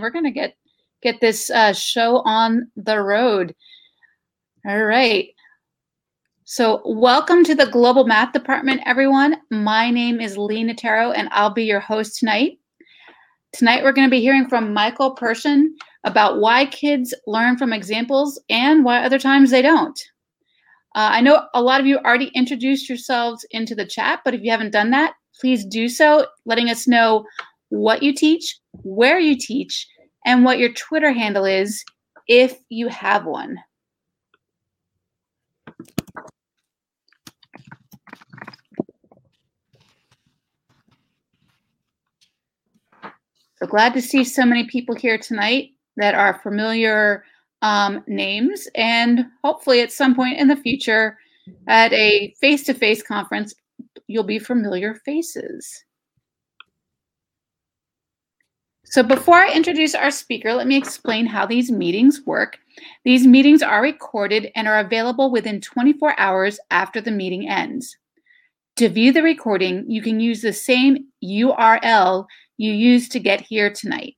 we're going to get get this uh, show on the road. All right. So, welcome to the Global Math Department, everyone. My name is Lee Natero, and I'll be your host tonight. Tonight, we're going to be hearing from Michael Pershan about why kids learn from examples and why other times they don't. Uh, I know a lot of you already introduced yourselves into the chat, but if you haven't done that, please do so, letting us know what you teach, where you teach, and what your Twitter handle is if you have one. So glad to see so many people here tonight that are familiar um, names, and hopefully at some point in the future at a face to face conference, you'll be familiar faces. So before I introduce our speaker, let me explain how these meetings work. These meetings are recorded and are available within 24 hours after the meeting ends. To view the recording, you can use the same URL you used to get here tonight.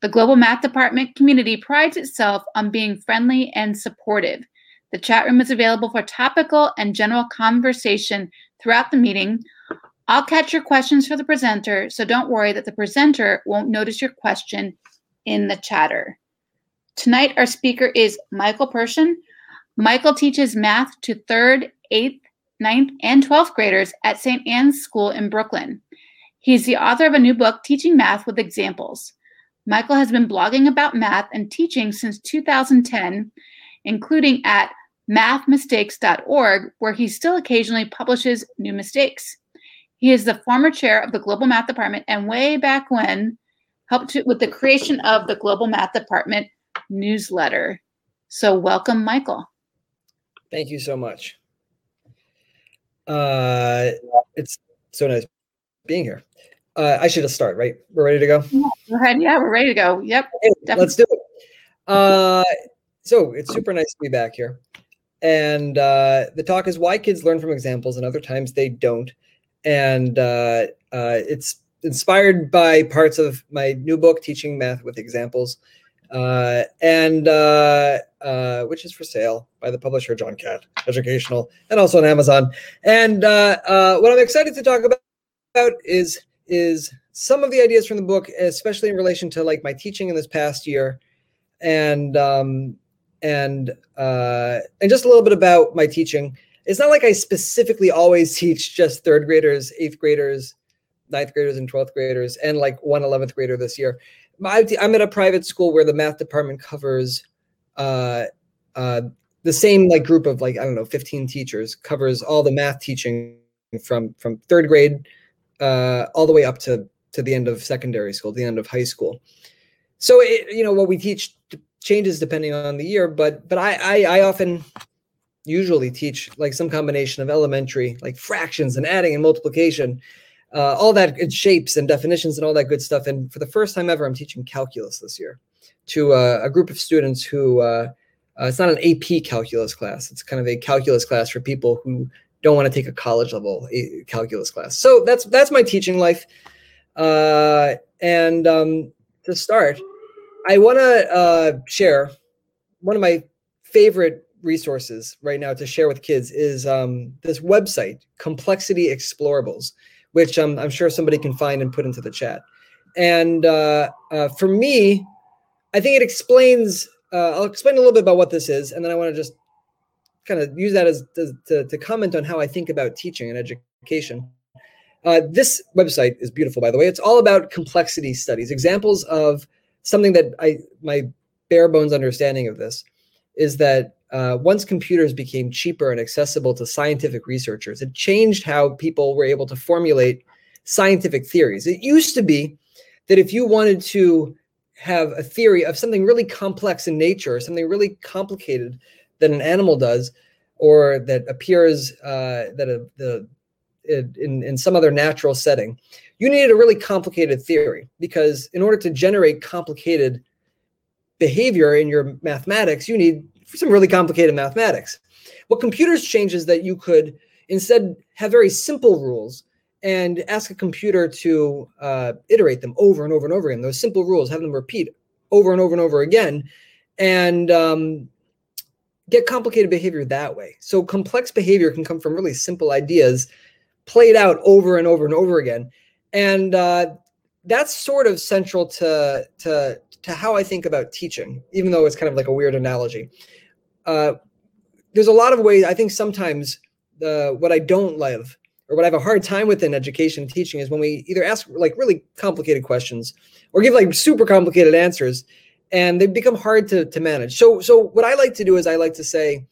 The Global Math Department community prides itself on being friendly and supportive. The chat room is available for topical and general conversation throughout the meeting, I'll catch your questions for the presenter, so don't worry that the presenter won't notice your question in the chatter. Tonight, our speaker is Michael Pershan. Michael teaches math to third, eighth, ninth, and 12th graders at St. Anne's School in Brooklyn. He's the author of a new book, Teaching Math with Examples. Michael has been blogging about math and teaching since 2010, including at mathmistakes.org, where he still occasionally publishes new mistakes. He is the former chair of the Global Math Department and way back when helped to, with the creation of the Global Math Department newsletter. So, welcome, Michael. Thank you so much. Uh, it's so nice being here. Uh, I should have started, right? We're ready to go? Yeah, go ahead. Yeah, we're ready to go. Yep. Hey, let's do it. Uh, so, it's super nice to be back here. And uh, the talk is why kids learn from examples and other times they don't and uh, uh, it's inspired by parts of my new book, Teaching Math with Examples, uh, and uh, uh, which is for sale by the publisher John Catt Educational, and also on Amazon. And uh, what I'm excited to talk about is is some of the ideas from the book, especially in relation to like my teaching in this past year, and um, and and just a little bit about my teaching it's not like I specifically always teach just third graders, eighth graders, ninth graders, and 12th graders, and like one 11th grader this year. I'm at a private school where the math department covers uh, uh, the same like group of like I don't know 15 teachers covers all the math teaching from from third grade uh, all the way up to to the end of secondary school, the end of high school. So it, you know what we teach changes depending on the year, but but I I, I often usually teach like some combination of elementary, like fractions and adding and multiplication, uh, all that shapes and definitions and all that good stuff. And for the first time ever, I'm teaching calculus this year to uh, a group of students who uh, uh it's not an AP calculus class. It's kind of a calculus class for people who don't want to take a college level calculus class. So that's that's my teaching life. Uh, and um, to start, I want to uh, share one of my favorite resources right now to share with kids is um, this website, Complexity Explorables, which um, I'm sure somebody can find and put into the chat. And uh, uh, for me, I think it explains. Uh, I'll explain a little bit about what this is, and then I want to just kind of use that as to, to, to, comment on how I think about teaching and education. Uh, this website is beautiful, by the way. It's all about complexity studies, examples of something that I my bare bones understanding of this is that uh, once computers became cheaper and accessible to scientific researchers, it changed how people were able to formulate scientific theories. It used to be that if you wanted to have a theory of something really complex in nature, or something really complicated that an animal does, or that appears uh, that a, the in, in some other natural setting, you needed a really complicated theory because in order to generate complicated behavior in your mathematics, you need some really complicated mathematics. What computers change is that you could instead have very simple rules and ask a computer to uh, iterate them over and over and over again. Those simple rules, have them repeat over and over and over again and um, get complicated behavior that way. So complex behavior can come from really simple ideas played out over and over and over again. And uh, that's sort of central to, to, to how I think about teaching, even though it's kind of like a weird analogy. Uh, there's a lot of ways, I think sometimes what I don't love or what I have a hard time with in education and teaching is when we either ask like really complicated questions or give like super complicated answers and they become hard to, to manage. So, so what I like to do is I like to say,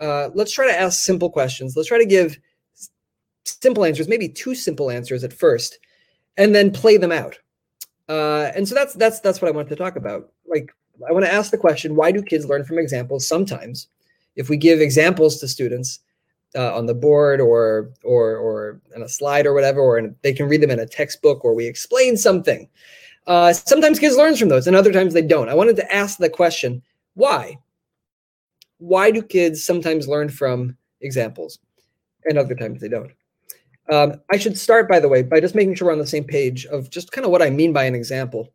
uh, let's try to ask simple questions. Let's try to give simple answers, maybe two simple answers at first, and then play them out. Uh, and so that's that's that's what I wanted to talk about. Like I want to ask the question: Why do kids learn from examples? Sometimes, if we give examples to students uh, on the board or or or on a slide or whatever, or in, they can read them in a textbook, or we explain something. Uh, sometimes kids learn from those, and other times they don't. I wanted to ask the question: Why? Why do kids sometimes learn from examples, and other times they don't? Um, I should start, by the way, by just making sure we're on the same page of just kind of what I mean by an example.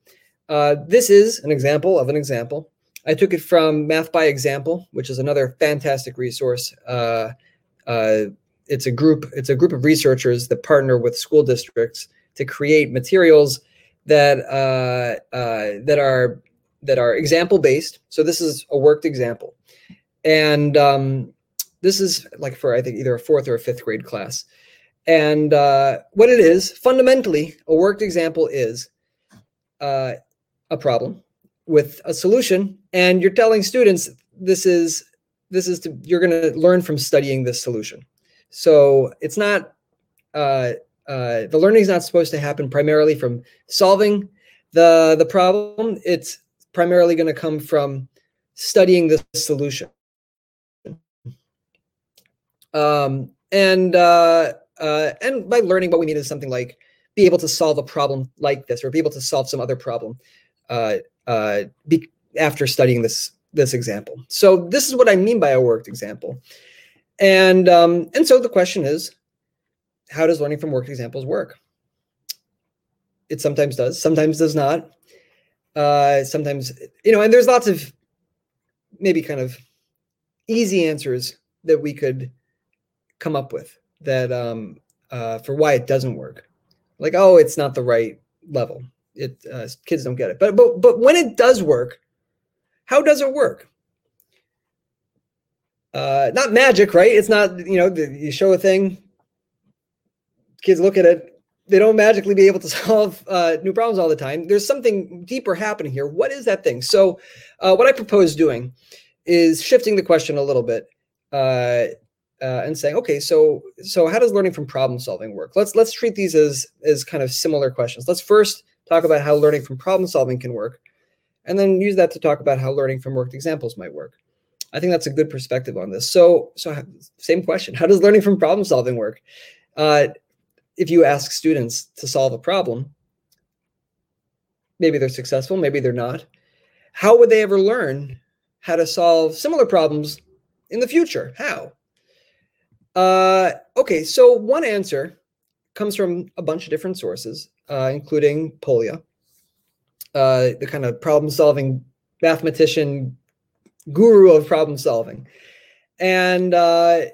Uh, this is an example of an example. I took it from Math by Example, which is another fantastic resource. Uh, uh, it's a group. It's a group of researchers that partner with school districts to create materials that uh, uh, that are that are example based. So this is a worked example, and um, this is like for I think either a fourth or a fifth grade class. And what it is fundamentally, a worked example is a problem with a solution, and you're telling students this is this is to, you're going to learn from studying this solution. So it's not uh, uh, the learning is not supposed to happen primarily from solving the the problem. It's primarily going to come from studying the solution. Um, and uh, uh, and by learning, what we mean is something like be able to solve a problem like this, or be able to solve some other problem uh, uh, be, after studying this this example. So this is what I mean by a worked example. And um, and so the question is, how does learning from worked examples work? It sometimes does, sometimes does not. Uh, sometimes, you know, and there's lots of maybe kind of easy answers that we could come up with that um, uh, for why it doesn't work. Like, oh, it's not the right level. It uh, kids don't get it. But but but when it does work, how does it work? Uh, not magic, right? It's not you know you show a thing, kids look at it they don't magically be able to solve uh, new problems all the time there's something deeper happening here what is that thing so uh, what i propose doing is shifting the question a little bit uh, uh, and saying okay so so how does learning from problem solving work let's let's treat these as as kind of similar questions let's first talk about how learning from problem solving can work and then use that to talk about how learning from worked examples might work i think that's a good perspective on this so so same question how does learning from problem solving work uh, if you ask students to solve a problem, maybe they're successful, maybe they're not. How would they ever learn how to solve similar problems in the future? How? Uh, okay, so one answer comes from a bunch of different sources, uh, including Polya, uh, the kind of problem solving mathematician guru of problem solving. And uh,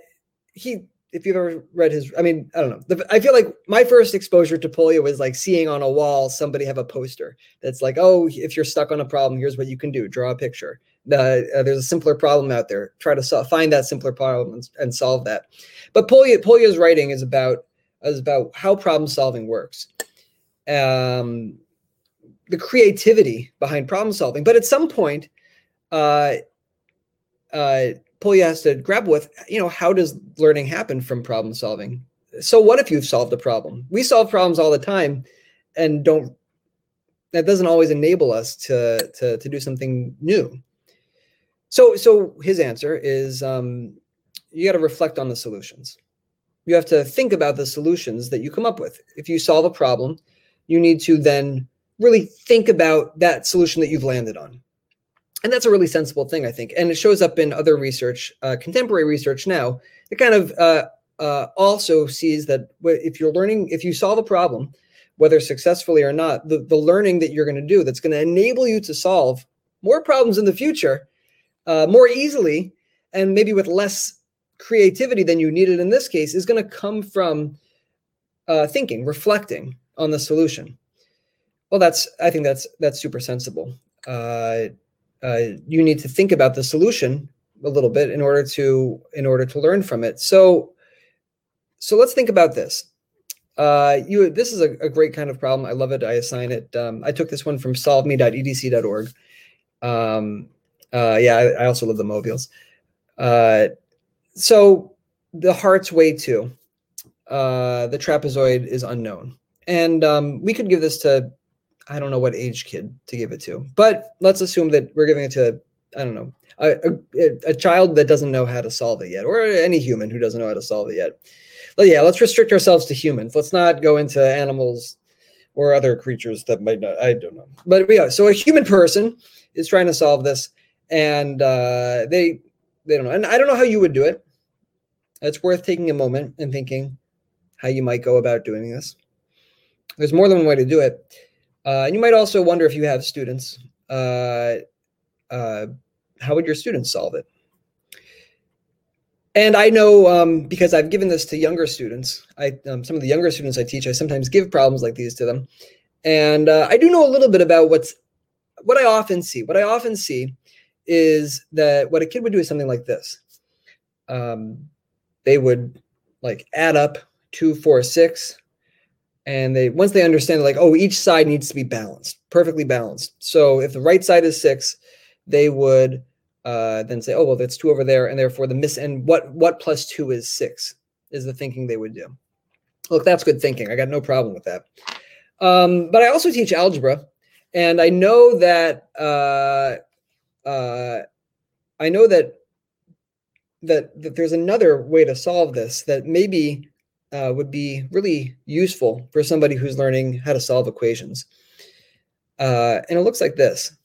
he if you've ever read his, I mean, I don't know. The, I feel like my first exposure to Polya was like seeing on a wall somebody have a poster that's like, oh, if you're stuck on a problem, here's what you can do: draw a picture. Uh, there's a simpler problem out there. Try to solve, find that simpler problem and, and solve that. But Polya, Polya's writing is about is about how problem solving works, um, the creativity behind problem solving. But at some point, uh, uh, Polya has to grapple with, you know, how does learning happen from problem solving? So what if you've solved a problem? We solve problems all the time and don't that doesn't always enable us to to to do something new. So so his answer is um, you got to reflect on the solutions. You have to think about the solutions that you come up with. If you solve a problem, you need to then really think about that solution that you've landed on and that's a really sensible thing, I think. And it shows up in other research, uh, contemporary research now. It kind of uh, uh, also sees that if you're learning, if you solve a problem, whether successfully or not, the, the learning that you're going to do that's going to enable you to solve more problems in the future uh, more easily and maybe with less creativity than you needed in this case is going to come from uh, thinking, reflecting on the solution. Well, that's I think that's that's super sensible. Uh, uh, you need to think about the solution a little bit in order to in order to learn from it. So, so let's think about this. Uh, you this is a, a, great kind of problem. I love it. I assign it. Um, I took this one from solveme.edc.org. Um, uh, yeah, I, I, also love the mobiles. Uh, so the heart's way two. Uh, the trapezoid is unknown, and um, we could give this to I don't know what age kid to give it to, but let's assume that we're giving it to I don't know a, a, a child that doesn't know how to solve it yet, or any human who doesn't know how to solve it yet. But yeah, let's restrict ourselves to humans. Let's not go into animals or other creatures that might not. I don't know, but yeah. So a human person is trying to solve this, and uh, they they don't know, and I don't know how you would do it. It's worth taking a moment and thinking how you might go about doing this. There's more than one way to do it. Uh, and you might also wonder if you have students, uh, uh, how would your students solve it? And I know um, because I've given this to younger students, I um, some of the younger students I teach, I sometimes give problems like these to them, and uh, I do know a little bit about what's what I often see. What I often see is that what a kid would do is something like this. Um, they would like add up two, four, six, and they once they understand like oh each side needs to be balanced perfectly balanced. So if the right side is six they would uh, then say oh well that's two over there and therefore the miss and what what plus two is six is the thinking they would do. Look that's good thinking. I got no problem with that. Um, but i also teach algebra and i know that uh, uh, i know that that that there's another way to solve this that maybe uh, would be really useful for somebody who's learning how to solve equations. Uh, and it looks like this.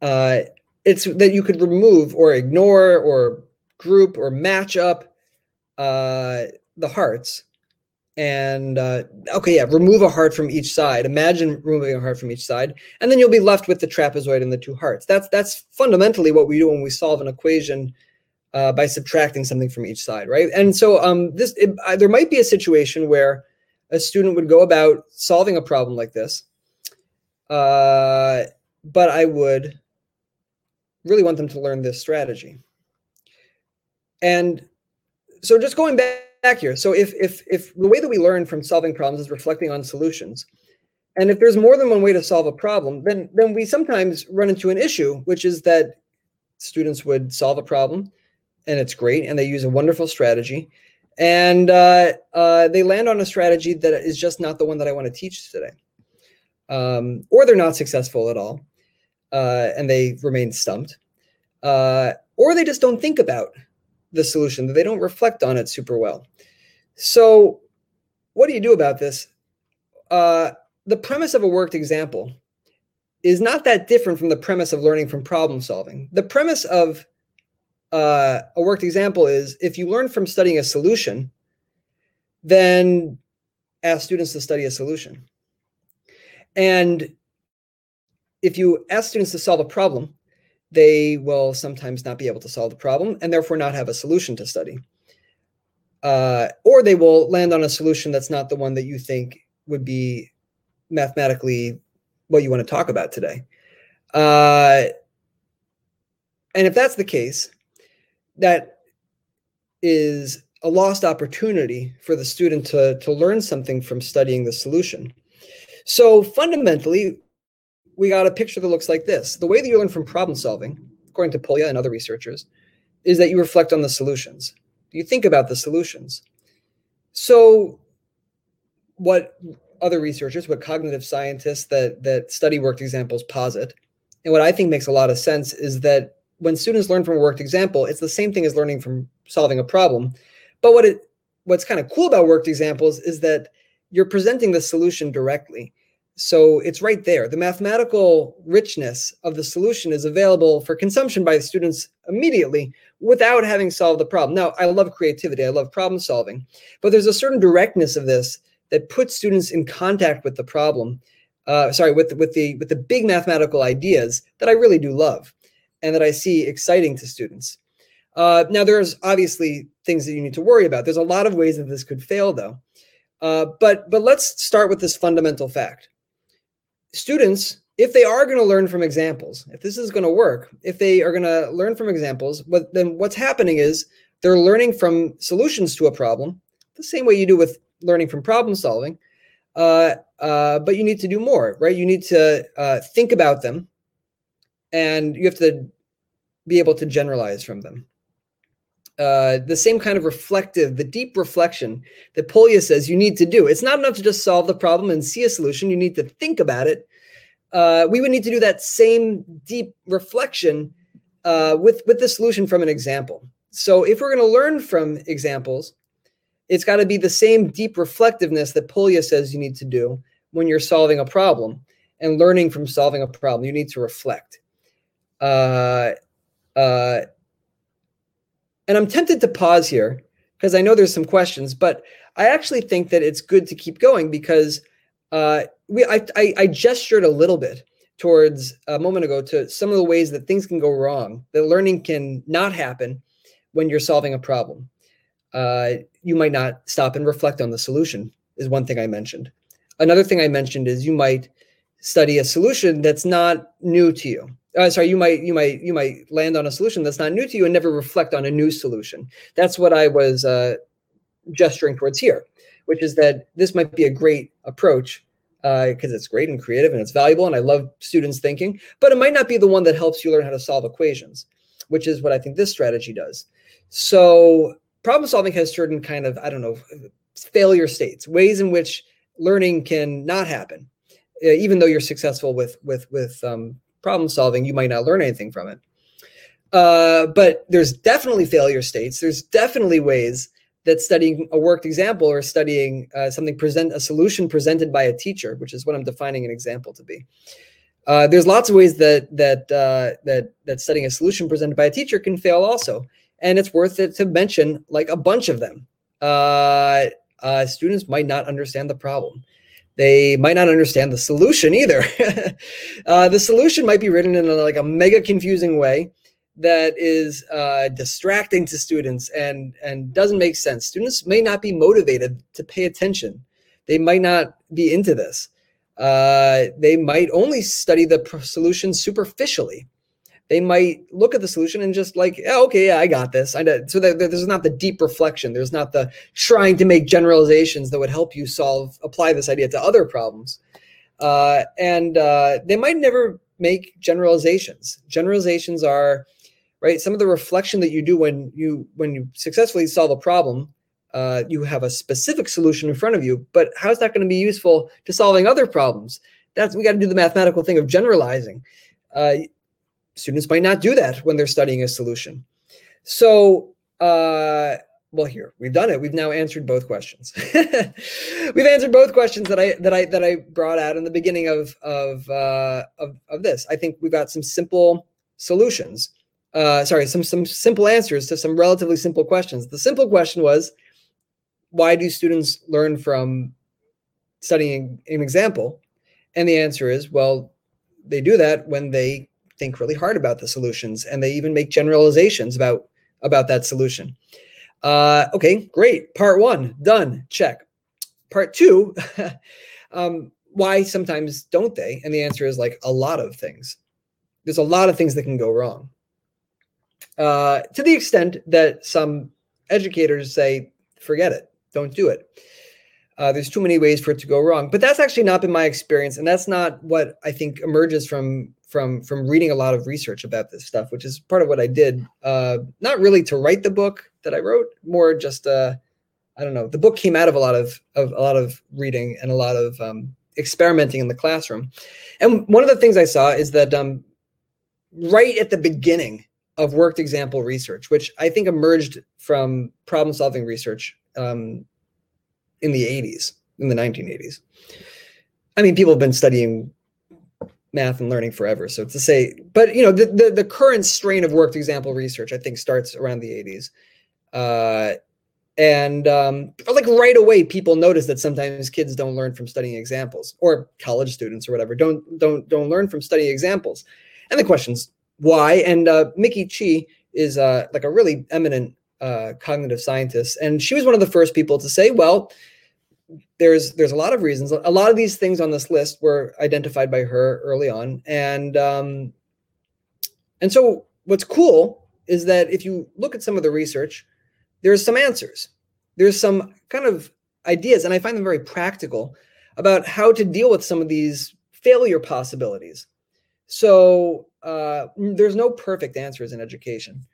Uh, it's that you could remove or ignore or group or match up uh, the hearts. And uh, okay, yeah, remove a heart from each side. Imagine removing a heart from each side, and then you'll be left with the trapezoid and the two hearts. That's that's fundamentally what we do when we solve an equation uh, by subtracting something from each side, right? And so um, this it, uh, there might be a situation where a student would go about solving a problem like this, uh, but I would really want them to learn this strategy. And so just going back, back here, so if if if the way that we learn from solving problems is reflecting on solutions, and if there's more than one way to solve a problem, then then we sometimes run into an issue, which is that students would solve a problem and it's great. And they use a wonderful strategy, and uh, uh, they land on a strategy that is just not the one that I want to teach today, um, or they're not successful at all, uh, and they remain stumped, uh, or they just don't think about the solution. They don't reflect on it super well. So, what do you do about this? Uh, the premise of a worked example is not that different from the premise of learning from problem solving. The premise of uh, a worked example is if you learn from studying a solution, then ask students to study a solution. And if you ask students to solve a problem, they will sometimes not be able to solve the problem and therefore not have a solution to study. Uh, or they will land on a solution that's not the one that you think would be mathematically what you want to talk about today. Uh, and if that's the case, that is a lost opportunity for the student to, to learn something from studying the solution. So fundamentally, we got a picture that looks like this. The way that you learn from problem solving, according to Polya and other researchers, is that you reflect on the solutions. You think about the solutions. So what other researchers, what cognitive scientists that that study worked examples posit, and what I think makes a lot of sense is that when students learn from a worked example, it's the same thing as learning from solving a problem. But what it what's kind of cool about worked examples is that you're presenting the solution directly. So it's right there. The mathematical richness of the solution is available for consumption by students immediately without having solved the problem. Now, I love creativity, I love problem solving, but there's a certain directness of this that puts students in contact with the problem. Uh, sorry, with with the with the big mathematical ideas that I really do love, and that I see exciting to students. Uh, now, there's obviously things that you need to worry about. There's a lot of ways that this could fail, though. Uh, but but let's start with this fundamental fact. Students, if they are going to learn from examples, if this is going to work, if they are going to learn from examples, then what's happening is they're learning from solutions to a problem, the same way you do with learning from problem solving. Uh, uh, but you need to do more, right? You need to uh, think about them, and you have to be able to generalize from them. Uh, the same kind of reflective, the deep reflection that Polya says you need to do. It's not enough to just solve the problem and see a solution. You need to think about it. Uh, we would need to do that same deep reflection uh, with with the solution from an example. So if we're going to learn from examples, it's got to be the same deep reflectiveness that Polya says you need to do when you're solving a problem and learning from solving a problem. You need to reflect. Uh, uh, and I'm tempted to pause here because I know there's some questions, but I actually think that it's good to keep going because uh, we I, I, I gestured a little bit towards a moment ago to some of the ways that things can go wrong, that learning can not happen when you're solving a problem. Uh, you might not stop and reflect on the solution, is one thing I mentioned. Another thing I mentioned is you might study a solution that's not new to you uh, sorry you might you might you might land on a solution that's not new to you and never reflect on a new solution. That's what i was uh, gesturing towards here which is that this might be a great approach because uh, it's great and creative and it's valuable and i love students thinking but it might not be the one that helps you learn how to solve equations which is what i think this strategy does. So problem solving has certain kind of i don't know failure states ways in which learning can not happen uh, even though you're successful with with with um, problem solving, you might not learn anything from it. Uh, but there's definitely failure states. There's definitely ways that studying a worked example or studying uh, something present a solution presented by a teacher, which is what I'm defining an example to be. Uh, there's lots of ways that that uh, that that studying a solution presented by a teacher can fail also, and it's worth it to mention like a bunch of them. Uh, uh, students might not understand the problem they might not understand the solution either. uh, the solution might be written in a, like a mega confusing way that is uh, distracting to students and and doesn't make sense. Students may not be motivated to pay attention. They might not be into this. Uh, they might only study the solution superficially they might look at the solution and just like, oh, okay, yeah, I got this. I So there's not the deep reflection. There's not the trying to make generalizations that would help you solve, apply this idea to other problems. Uh, and uh, they might never make generalizations. Generalizations are right. Some of the reflection that you do when you when you successfully solve a problem, uh, you have a specific solution in front of you. But how's that going to be useful to solving other problems? That's we got to do the mathematical thing of generalizing. Uh, students might not do that when they're studying a solution. So, uh, well, here we've done it. We've now answered both questions. we've answered both questions that I that I that I brought out in the beginning of of uh, of, of this. I think we've got some simple solutions. Uh, sorry, some some simple answers to some relatively simple questions. The simple question was, why do students learn from studying an example? And the answer is, well, they do that when they think really hard about the solutions and they even make generalizations about about that solution. Uh, okay great. Part one done check. Part two um, why sometimes don't they? And the answer is like a lot of things. There's a lot of things that can go wrong. Uh, to the extent that some educators say forget it. Don't do it. Uh, there's too many ways for it to go wrong. But that's actually not been my experience and that's not what i think emerges from from from reading a lot of research about this stuff, which is part of what I did. Uh, not really to write the book that I wrote, more just uh, I don't know. The book came out of a lot of, of a lot of reading and a lot of um, experimenting in the classroom. And one of the things I saw is that um, right at the beginning of worked example research, which I think emerged from problem solving research um, in the 80s, in the 1980s. I mean, people have been studying math and learning forever. So to say, but you know, the, the, the current strain of worked example research, I think, starts around the 80s. Uh, and um, like right away people notice that sometimes kids don't learn from studying examples or college students or whatever don't don't don't learn from studying examples and the questions why and uh, Micki Chi is uh, like a really eminent uh, cognitive scientist and she was one of the first people to say well there's there's a lot of reasons a lot of these things on this list were identified by her early on and um, and so what's cool is that if you look at some of the research there's some answers. There's some kind of ideas, and I find them very practical about how to deal with some of these failure possibilities. So uh, there's no perfect answers in education.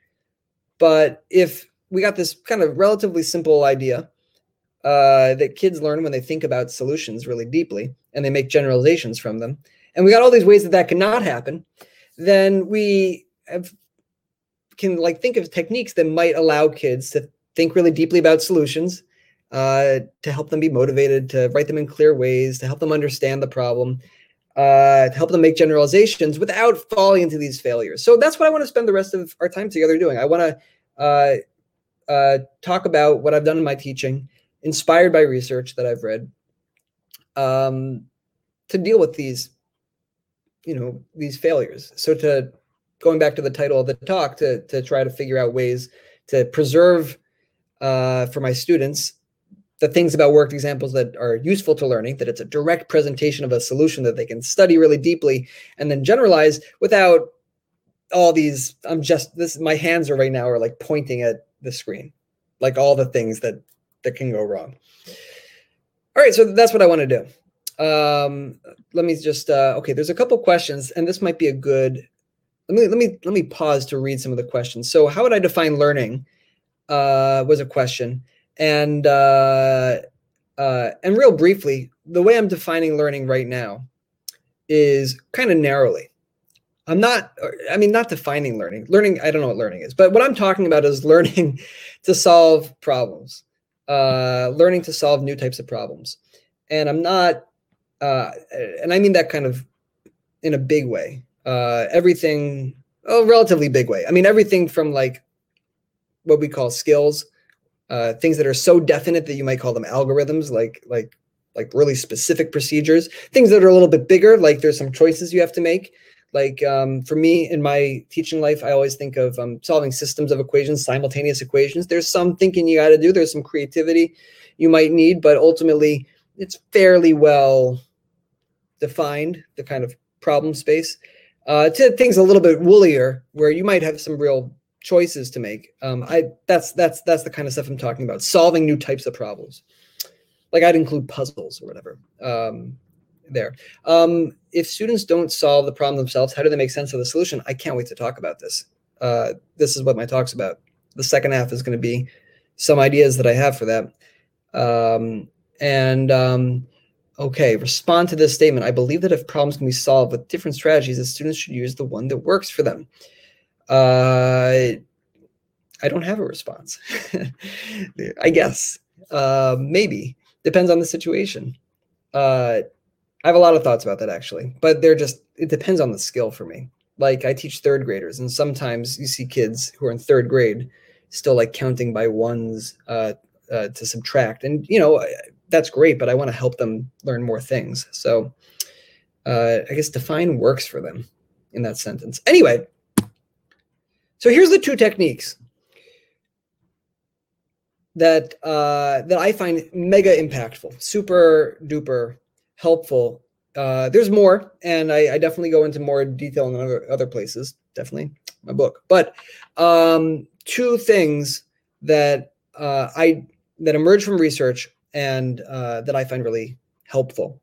But if we got this kind of relatively simple idea uh, that kids learn when they think about solutions really deeply and they make generalizations from them, and we got all these ways that that cannot happen, then we have, can like think of techniques that might allow kids to think really deeply about solutions uh, to help them be motivated, to write them in clear ways, to help them understand the problem, uh, to help them make generalizations without falling into these failures. So that's what I want to spend the rest of our time together doing. I want to uh, uh, talk about what I've done in my teaching, inspired by research that I've read, um, to deal with these, you know, these failures. So to going back to the title of the talk, to to try to figure out ways to preserve uh, for my students the things about worked examples that are useful to learning, that it's a direct presentation of a solution that they can study really deeply and then generalize without all these. I'm just this. My hands are right now are like pointing at the screen, like all the things that that can go wrong. All right, so that's what I want to do. Um, let me just uh, okay. There's a couple questions, and this might be a good. Let me let me let me pause to read some of the questions. So, how would I define learning? uh, was a question, and uh, uh, and real briefly, the way I'm defining learning right now is kind of narrowly. I'm not, I mean, not defining learning. Learning, I don't know what learning is, but what I'm talking about is learning to solve problems, uh, learning to solve new types of problems. And I'm not, uh, and I mean that kind of in a big way. Uh, everything, oh, relatively big way. I mean, everything from like what we call skills, uh, things that are so definite that you might call them algorithms, like like like really specific procedures. Things that are a little bit bigger, like there's some choices you have to make. Like um, for me in my teaching life, I always think of um, solving systems of equations, simultaneous equations. There's some thinking you got to do. There's some creativity you might need, but ultimately, it's fairly well defined. The kind of problem space. Uh, to things a little bit woollier, where you might have some real choices to make. Um, I that's that's that's the kind of stuff I'm talking about. Solving new types of problems. Like I'd include puzzles or whatever. Um, there. Um, if students don't solve the problem themselves, how do they make sense of the solution? I can't wait to talk about this. Uh, this is what my talk's about. The second half is going to be some ideas that I have for that. Um, and um, okay, respond to this statement. I believe that if problems can be solved with different strategies, the students should use the one that works for them. Uh, I don't have a response. I guess uh, maybe depends on the situation. Uh, I have a lot of thoughts about that actually, but they're just it depends on the skill for me. Like I teach third graders, and sometimes you see kids who are in third grade still like counting by ones uh, uh, to subtract, and you know that's great, but I want to help them learn more things. So uh, I guess define works for them in that sentence. Anyway, so here's the two techniques that uh, that I find mega impactful, super duper helpful. Uh, there's more, and I, I, definitely go into more detail in other other places. Definitely my book, but um, two things that uh, I that emerge from research and uh, that I find really helpful.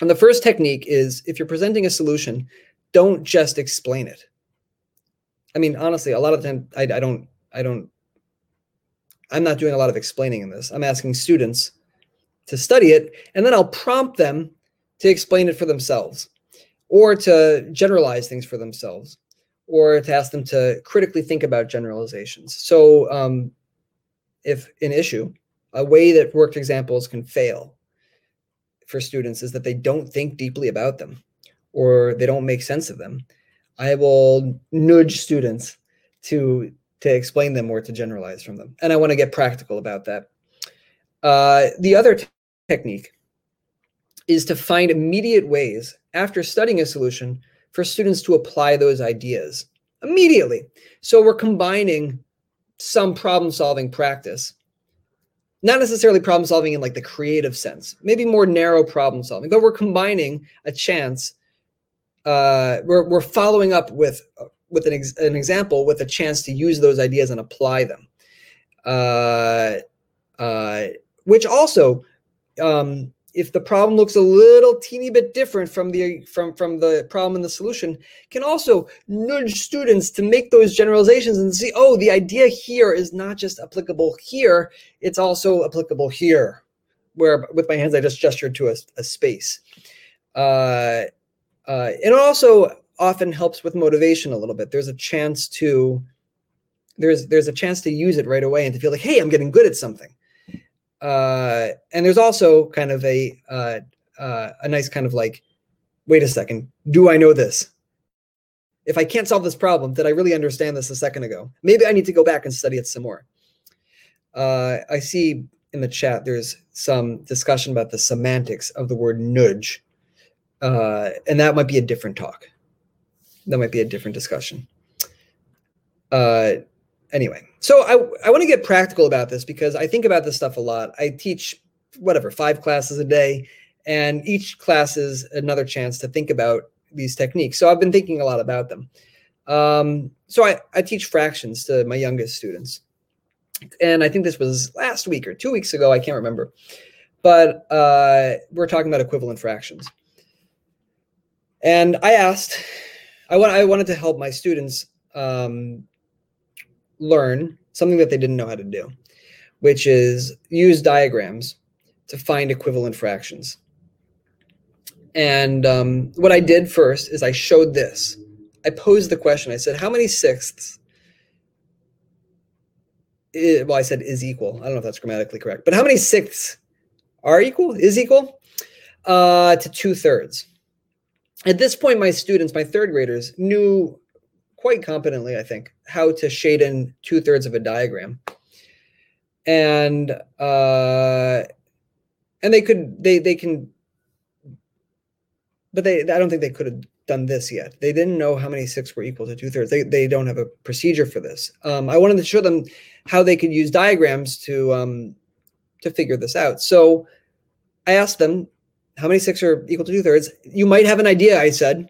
And the first technique is if you're presenting a solution, don't just explain it. I mean, honestly, a lot of the time I, I don't, I don't, I'm not doing a lot of explaining in this. I'm asking students to study it, and then I'll prompt them to explain it for themselves or to generalize things for themselves or to ask them to critically think about generalizations. So, um, if an issue, a way that worked examples can fail for students is that they don't think deeply about them or they don't make sense of them. I will nudge students to to explain them or to generalize from them. And I want to get practical about that. Uh, the other t- technique is to find immediate ways after studying a solution for students to apply those ideas immediately. So we're combining some problem solving practice, not necessarily problem solving in like the creative sense, maybe more narrow problem solving, but we're combining a chance. Uh, we're, we're following up with with an, ex- an example with a chance to use those ideas and apply them. Uh, uh, which also um, if the problem looks a little teeny bit different from the from from the problem and the solution can also nudge students to make those generalizations and see oh the idea here is not just applicable here it's also applicable here where with my hands i just gestured to a, a space. Uh, uh, it also often helps with motivation a little bit. There's a chance to there's there's a chance to use it right away and to feel like hey i'm getting good at something uh, and there's also kind of a uh, uh, a nice kind of like, wait a second, do I know this? If I can't solve this problem, did I really understand this a second ago? Maybe I need to go back and study it some more. Uh, I see in the chat there's some discussion about the semantics of the word nudge, uh, and that might be a different talk. That might be a different discussion. Anyway, so I, I want to get practical about this because I think about this stuff a lot. I teach whatever, five classes a day, and each class is another chance to think about these techniques. So I've been thinking a lot about them. Um, so I, I teach fractions to my youngest students. And I think this was last week or two weeks ago, I can't remember. But uh, we're talking about equivalent fractions. And I asked, I, want, I wanted to help my students um, learn something that they didn't know how to do, which is use diagrams to find equivalent fractions. And um, what I did first is I showed this. I posed the question. I said, how many sixths? Is, well, I said is equal. I don't know if that's grammatically correct, but how many sixths are equal, is equal uh, to two thirds? At this point, my students, my third graders, knew quite competently, I think, how to shade in two thirds of a diagram. And uh, and they could they they can, but they I don't think they could have done this yet. They didn't know how many six were equal to two thirds. They they don't have a procedure for this. Um, I wanted to show them how they could use diagrams to um, to figure this out. So I asked them how many six are equal to two thirds. You might have an idea. I said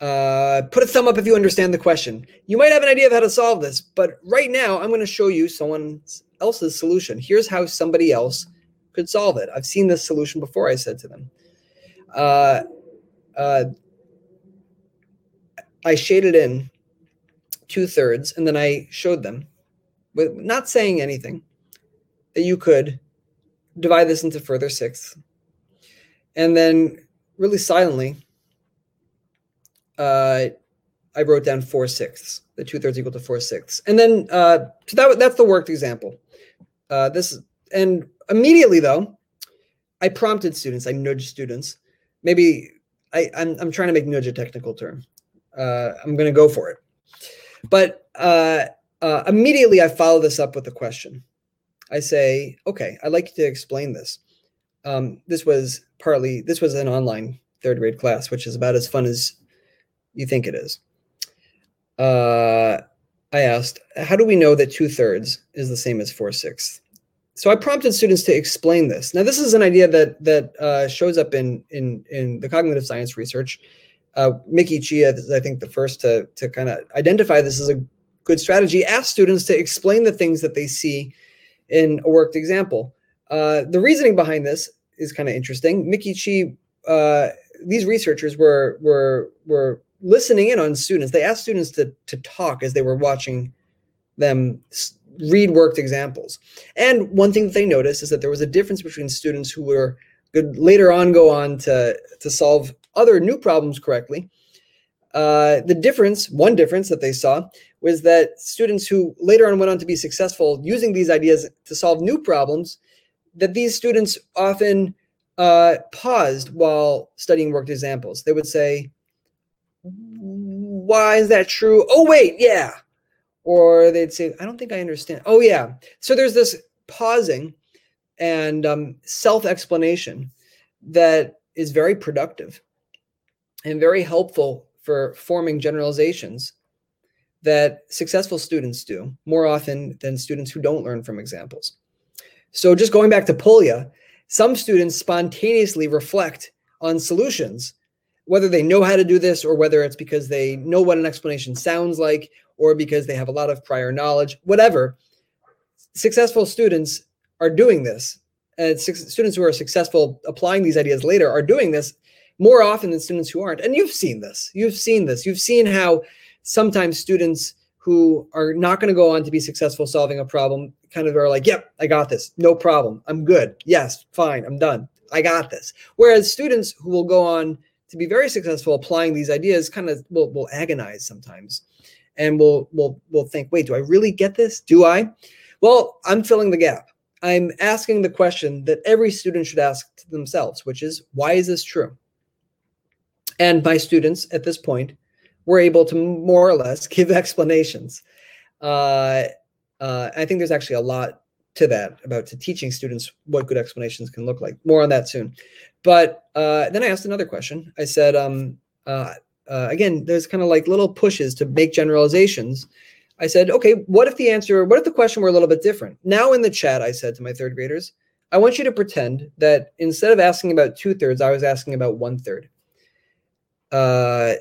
uh, put a thumb up if you understand the question. You might have an idea of how to solve this, but right now I'm going to show you someone else's solution. Here's how somebody else could solve it. I've seen this solution before, I said to them. Uh, uh, I shaded in two thirds and then I showed them, with not saying anything, that you could divide this into further sixths. And then, really silently, uh, I wrote down four sixths, the two thirds equal to four sixths. And then, uh, so that, that's the worked example. Uh, this, and immediately though, I prompted students, I nudged students. Maybe I, I'm, I'm trying to make nudge a technical term. Uh, I'm going to go for it. But uh, uh, immediately I follow this up with a question. I say, okay, I'd like you to explain this. Um, this was partly, this was an online third grade class, which is about as fun as you think it is. Uh, I asked, how do we know that two thirds is the same as four sixths? So I prompted students to explain this. Now, this is an idea that that uh, shows up in in in the cognitive science research. Uh, Micki Chi is, I think, the first to to kind of identify this as a good strategy. Ask students to explain the things that they see in a worked example. Uh, the reasoning behind this is kind of interesting. Micki Chi, uh, these researchers were were were listening in on students. They asked students to, to talk as they were watching them read worked examples. And one thing that they noticed is that there was a difference between students who were could later on go on to, to solve other new problems correctly. Uh, the difference, one difference that they saw, was that students who later on went on to be successful using these ideas to solve new problems, that these students often uh, paused while studying worked examples. They would say, why is that true? Oh, wait, yeah. or they'd say, I don't think I understand. Oh, yeah. So there's this pausing and um, self explanation that is very productive and very helpful for forming generalizations that successful students do more often than students who don't learn from examples. So, just going back to Polya, some students spontaneously reflect on solutions, whether they know how to do this or whether it's because they know what an explanation sounds like or because they have a lot of prior knowledge, whatever. Successful students are doing this. And students who are successful applying these ideas later are doing this more often than students who aren't. And you've seen this. You've seen this. You've seen how sometimes students who are not going to go on to be successful solving a problem kind of are like, yep, I got this. No problem. I'm good. Yes, fine. I'm done. I got this. Whereas students who will go on to be very successful applying these ideas kind of will, will agonize sometimes and we'll, will will think, wait, do I really get this? Do I? Well, I'm filling the gap. I'm asking the question that every student should ask to themselves, which is, why is this true? And my students at this point were able to more or less give explanations. Uh, uh, I think there's actually a lot to that about to teaching students what good explanations can look like. More on that soon. But uh, then I asked another question. I said, um, uh, uh, again, there's kind of like little pushes to make generalizations. I said, okay, what if the answer, what if the question were a little bit different? Now in the chat, I said to my third graders, I want you to pretend that instead of asking about two thirds, I was asking about one third. Uh,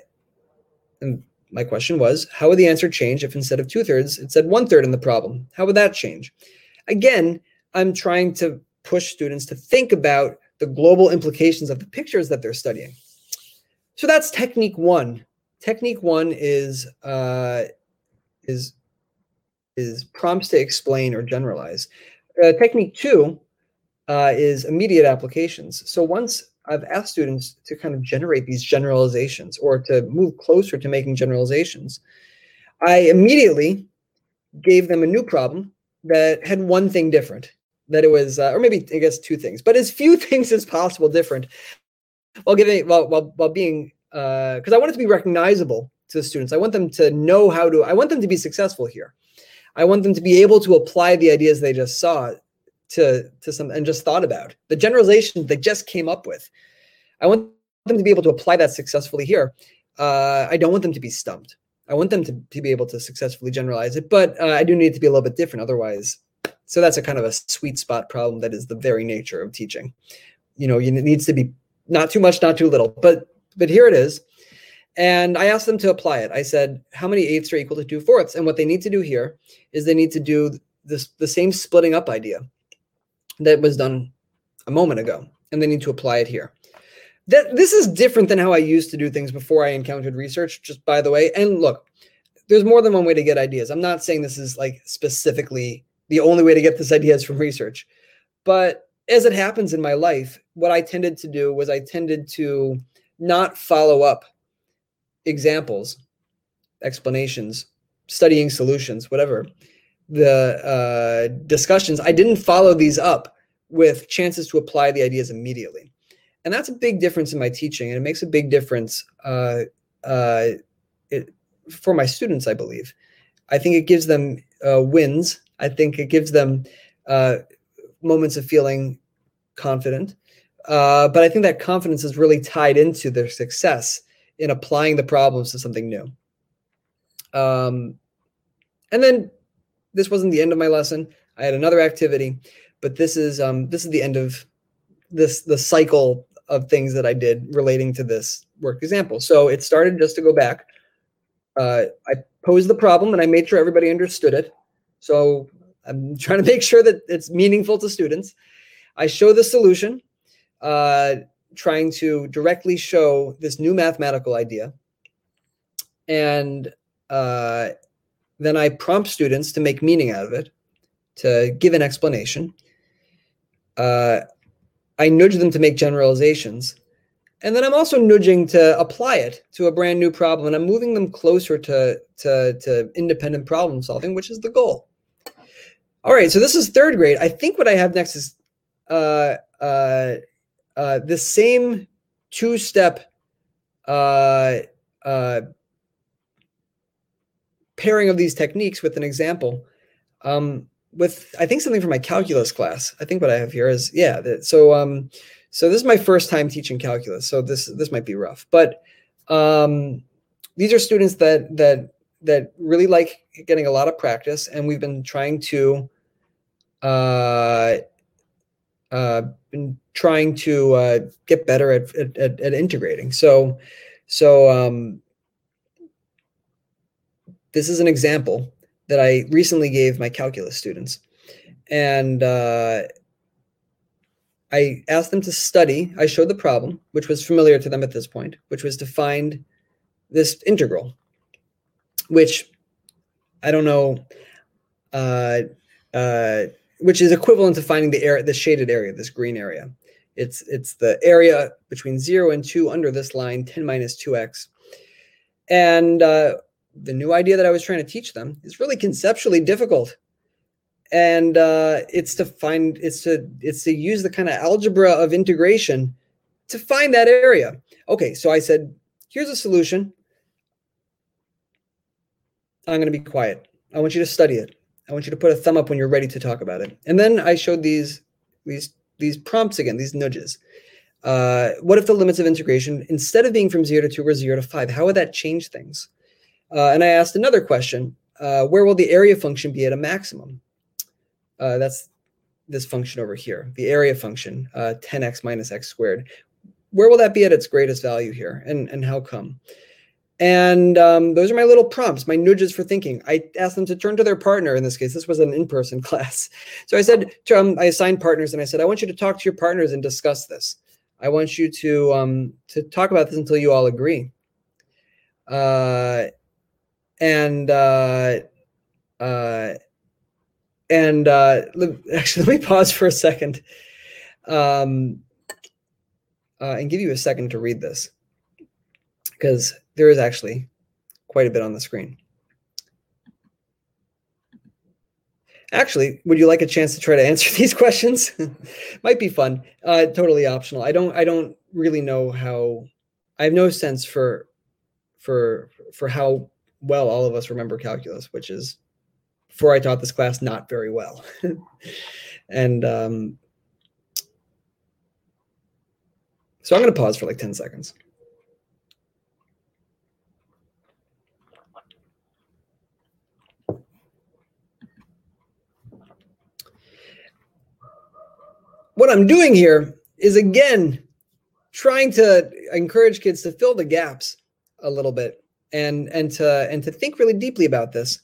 and my question was, how would the answer change if instead of two thirds, it said one third in the problem? How would that change? Again, I'm trying to push students to think about the global implications of the pictures that they're studying. So that's technique one. Technique one is uh, is is prompts to explain or generalize. Uh, technique two uh, is immediate applications. So once I've asked students to kind of generate these generalizations or to move closer to making generalizations. I immediately gave them a new problem that had one thing different. That it was, uh, or maybe I guess two things, but as few things as possible different, while giving while while, while being because uh, I want it to be recognizable to the students. I want them to know how to. I want them to be successful here. I want them to be able to apply the ideas they just saw to to some and just thought about the generalization they just came up with i want them to be able to apply that successfully here uh, i don't want them to be stumped i want them to, to be able to successfully generalize it but uh, i do need it to be a little bit different otherwise so that's a kind of a sweet spot problem that is the very nature of teaching you know it needs to be not too much not too little but but here it is and I asked them to apply it. I said, how many eighths are equal to two fourths? And what they need to do here is they need to do this the same splitting up idea that was done a moment ago, and they need to apply it here. That this is different than how I used to do things before I encountered research. Just by the way, and look, there's more than one way to get ideas. I'm not saying this is like specifically the only way to get this idea is from research, but as it happens in my life, what I tended to do was I tended to not follow up examples, explanations, studying solutions, whatever the uh, discussions, I didn't follow these up with chances to apply the ideas immediately. And that's a big difference in my teaching. And it makes a big difference uh, uh, it, for my students, I believe. I think it gives them uh, wins. I think it gives them uh, moments of feeling confident. Uh, but I think that confidence is really tied into their success in applying the problems to something new. Um, and then this wasn't the end of my lesson. I had another activity, but this is um, this is the end of this the cycle of things that I did relating to this work example. So it started just to go back. Uh, I posed the problem and I made sure everybody understood it. So I'm trying to make sure that it's meaningful to students. I show the solution, uh, trying to directly show this new mathematical idea. And uh, then I prompt students to make meaning out of it, to give an explanation. Uh, I nudge them to make generalizations. And then I'm also nudging to apply it to a brand new problem. And I'm moving them closer to, to, to independent problem solving, which is the goal. All right, so this is third grade. I think what I have next is uh, uh, uh, the same two step uh, uh, pairing of these techniques with an example. Um, with I think something from my calculus class. I think what I have here is yeah. So um, so this is my first time teaching calculus. So this this might be rough, but um, these are students that that that really like getting a lot of practice, and we've been trying to uh, uh, been trying to uh, get better at, at, at integrating. So so um, this is an example that I recently gave my calculus students. And uh, I asked them to study. I showed the problem, which was familiar to them at this point, which was to find this integral, which I don't know, uh, uh, which is equivalent to finding the area, the shaded area, this green area. It's it's the area between zero and two under this line, 10 minus 2x. And uh, the new idea that I was trying to teach them is really conceptually difficult. And uh, it's to find it's to it's to use the kind of algebra of integration to find that area. Okay, so I said, here's a solution. I'm going to be quiet. I want you to study it. I want you to put a thumb up when you're ready to talk about it. And then I showed these these these prompts again, these nudges. Uh, what if the limits of integration, instead of being from zero to two, were zero to five? How would that change things? Uh, and I asked another question: uh, Where will the area function be at a maximum? Uh, that's this function over here, the area function, 10x uh, minus x squared. Where will that be at its greatest value here, and and how come? And um, those are my little prompts, my nudges for thinking. I asked them to turn to their partner. In this case, this was an in-person class. So I said, to, um, I assigned partners, and I said, I want you to talk to your partners and discuss this. I want you to um, to talk about this until you all agree. Uh, and uh, uh, and uh, actually, let me pause for a second, um, uh, and give you a second to read this, because there is actually quite a bit on the screen. Actually, would you like a chance to try to answer these questions? Might be fun. Uh, totally optional. I don't. I don't really know how. I have no sense for, for for how well all of us remember calculus, which is, before I taught this class, not very well. and um, so I'm going to pause for like ten seconds. what I'm doing here is again trying to encourage kids to fill the gaps a little bit and and to and to think really deeply about this.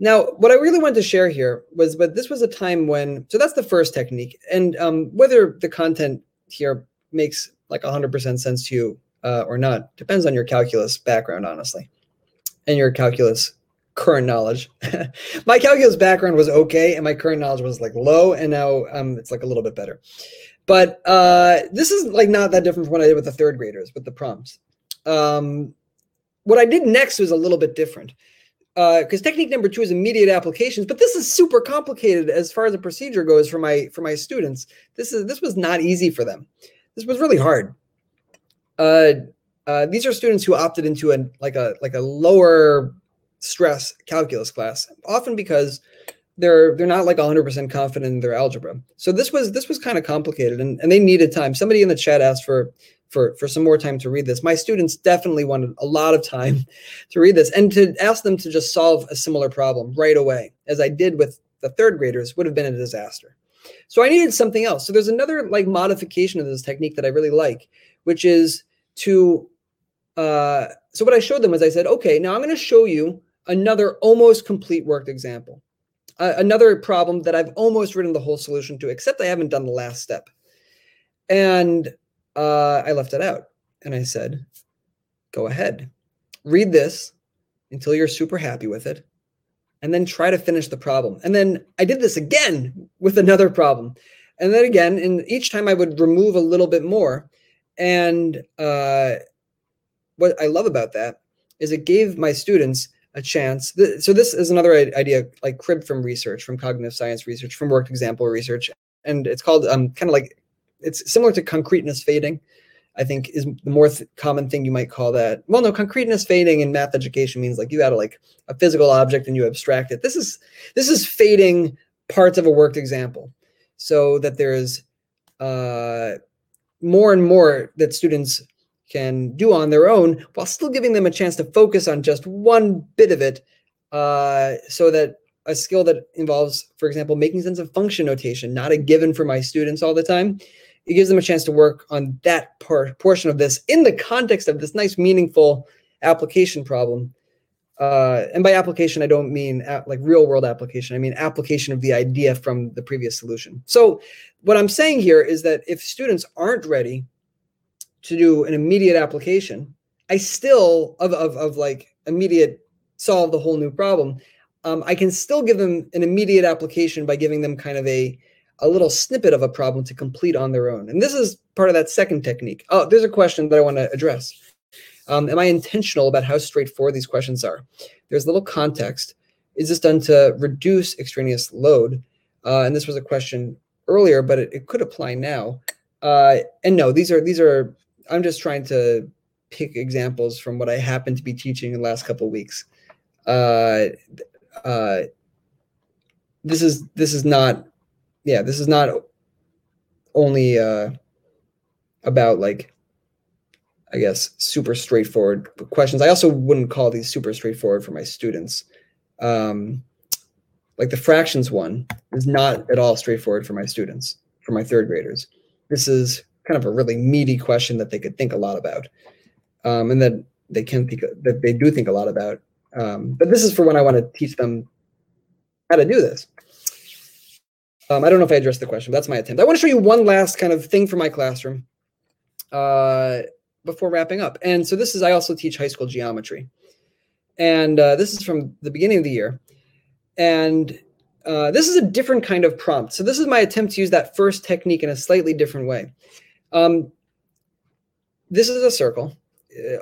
Now, what I really wanted to share here was, but this was a time when, so that's the first technique, and um, whether the content here makes like 100% sense to you uh, or not depends on your calculus background, honestly, and your calculus current knowledge. my calculus background was okay, and my current knowledge was like low, and now um, it's like a little bit better. But uh, this is like not that different from what I did with the third graders with the prompts. Um, what I did next was a little bit different because uh, technique number two is immediate applications, but this is super complicated as far as the procedure goes for my for my students. This is this was not easy for them. This was really hard. Uh, uh, these are students who opted into a like a like a lower stress calculus class, often because they're they're not like 100% confident in their algebra. So this was this was kind of complicated and, and they needed time. Somebody in the chat asked for for for some more time to read this. My students definitely wanted a lot of time to read this and to ask them to just solve a similar problem right away, as I did with the third graders, would have been a disaster. So I needed something else. So there's another like modification of this technique that I really like, which is to uh so what I showed them was I said, okay, now I'm going to show you another almost complete worked example. Uh, another problem that I've almost written the whole solution to, except I haven't done the last step. And uh, I left it out. And I said, go ahead, read this until you're super happy with it, and then try to finish the problem. And then I did this again with another problem. And then again, and each time I would remove a little bit more. And uh, what I love about that is it gave my students a chance. So this is another idea, like cribbed from research, from cognitive science research, from worked example research, and it's called um, kind of like it's similar to concreteness fading. I think is the more th- common thing you might call that. Well, no, concreteness fading in math education means like you got like a physical object and you abstract it. This is this is fading parts of a worked example, so that there's uh, more and more that students can do on their own, while still giving them a chance to focus on just one bit of it, uh, so that a skill that involves, for example, making sense of function notation, not a given for my students all the time it gives them a chance to work on that part portion of this in the context of this nice meaningful application problem. Uh, and by application i don't mean like real world application. I mean application of the idea from the previous solution. So what i'm saying here is that if students aren't ready to do an immediate application i still of, of, of like immediate solve the whole new problem um, i can still give them an immediate application by giving them kind of a a little snippet of a problem to complete on their own. And this is part of that second technique. Oh, there's a question that I want to address. Um, am I intentional about how straightforward these questions are? There's a little context. Is this done to reduce extraneous load? Uh, and this was a question earlier, but it, it could apply now. Uh, and no, these are these are. I'm just trying to pick examples from what I happen to be teaching in the last couple weeks. Uh, uh, this is this is not yeah, this is not only uh, about like I guess super straightforward questions. I also wouldn't call these super straightforward for my students. Um, like the fractions one is not at all straightforward for my students, for my third graders. This is kind of a really meaty question that they could think a lot about, um, and that they can think that they do think a lot about. Um, but this is for when I want to teach them how to do this. Um, I don't know if I addressed the question, but that's my attempt. I want to show you one last kind of thing from my classroom uh, before wrapping up. And so this is, I also teach high school geometry. And uh, this is from the beginning of the year. And uh, this is a different kind of prompt. So this is my attempt to use that first technique in a slightly different way. Um, this is a circle.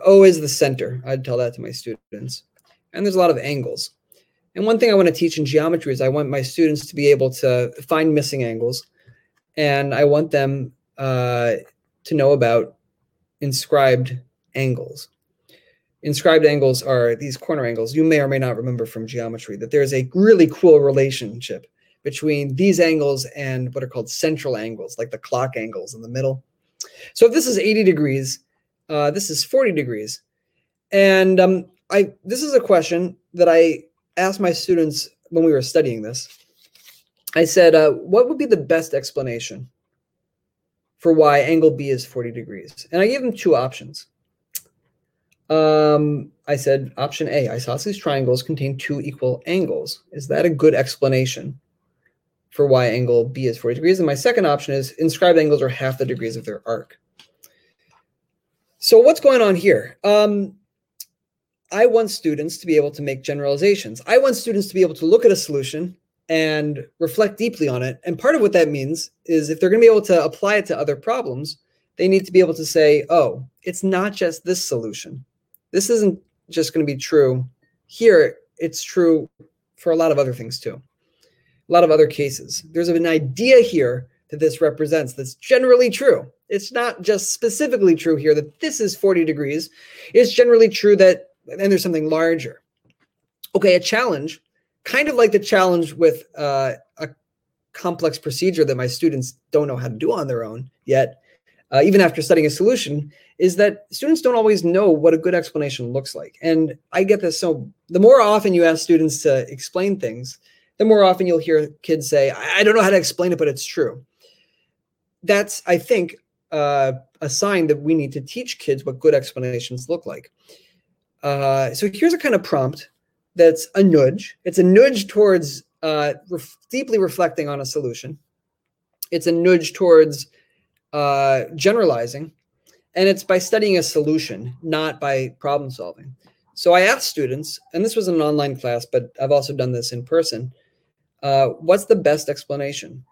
O is the center. I'd tell that to my students. And there's a lot of angles. And one thing I want to teach in geometry is I want my students to be able to find missing angles, and I want them uh, to know about inscribed angles. Inscribed angles are these corner angles. You may or may not remember from geometry that there's a really cool relationship between these angles and what are called central angles, like the clock angles in the middle. So if this is 80 degrees, uh, this is 40 degrees. And um, I this is a question that I asked my students when we were studying this, I said, uh, what would be the best explanation for why angle B is 40 degrees? And I gave them two options. Um, I said, option A, isosceles triangles contain two equal angles. Is that a good explanation for why angle B is 40 degrees? And my second option is inscribed angles are half the degrees of their arc. So what's going on here? Um, I want students to be able to make generalizations. I want students to be able to look at a solution and reflect deeply on it. And part of what that means is if they're going to be able to apply it to other problems, they need to be able to say, oh, it's not just this solution. This isn't just going to be true here, it's true for a lot of other things too. A lot of other cases. There's an idea here that this represents that's generally true. It's not just specifically true here that this is 40 degrees. It's generally true that and there's something larger. Okay, a challenge, kind of like the challenge with uh, a complex procedure that my students don't know how to do on their own yet, uh, even after studying a solution, is that students don't always know what a good explanation looks like. And I get this. So the more often you ask students to explain things, the more often you'll hear kids say, I don't know how to explain it, but it's true. That's, I think, uh, a sign that we need to teach kids what good explanations look like. Uh, so here's a kind of prompt that's a nudge. It's a nudge towards uh, ref- deeply reflecting on a solution. It's a nudge towards uh, generalizing, and it's by studying a solution, not by problem solving. So I asked students, and this was an online class, but I've also done this in person. Uh, what's the best explanation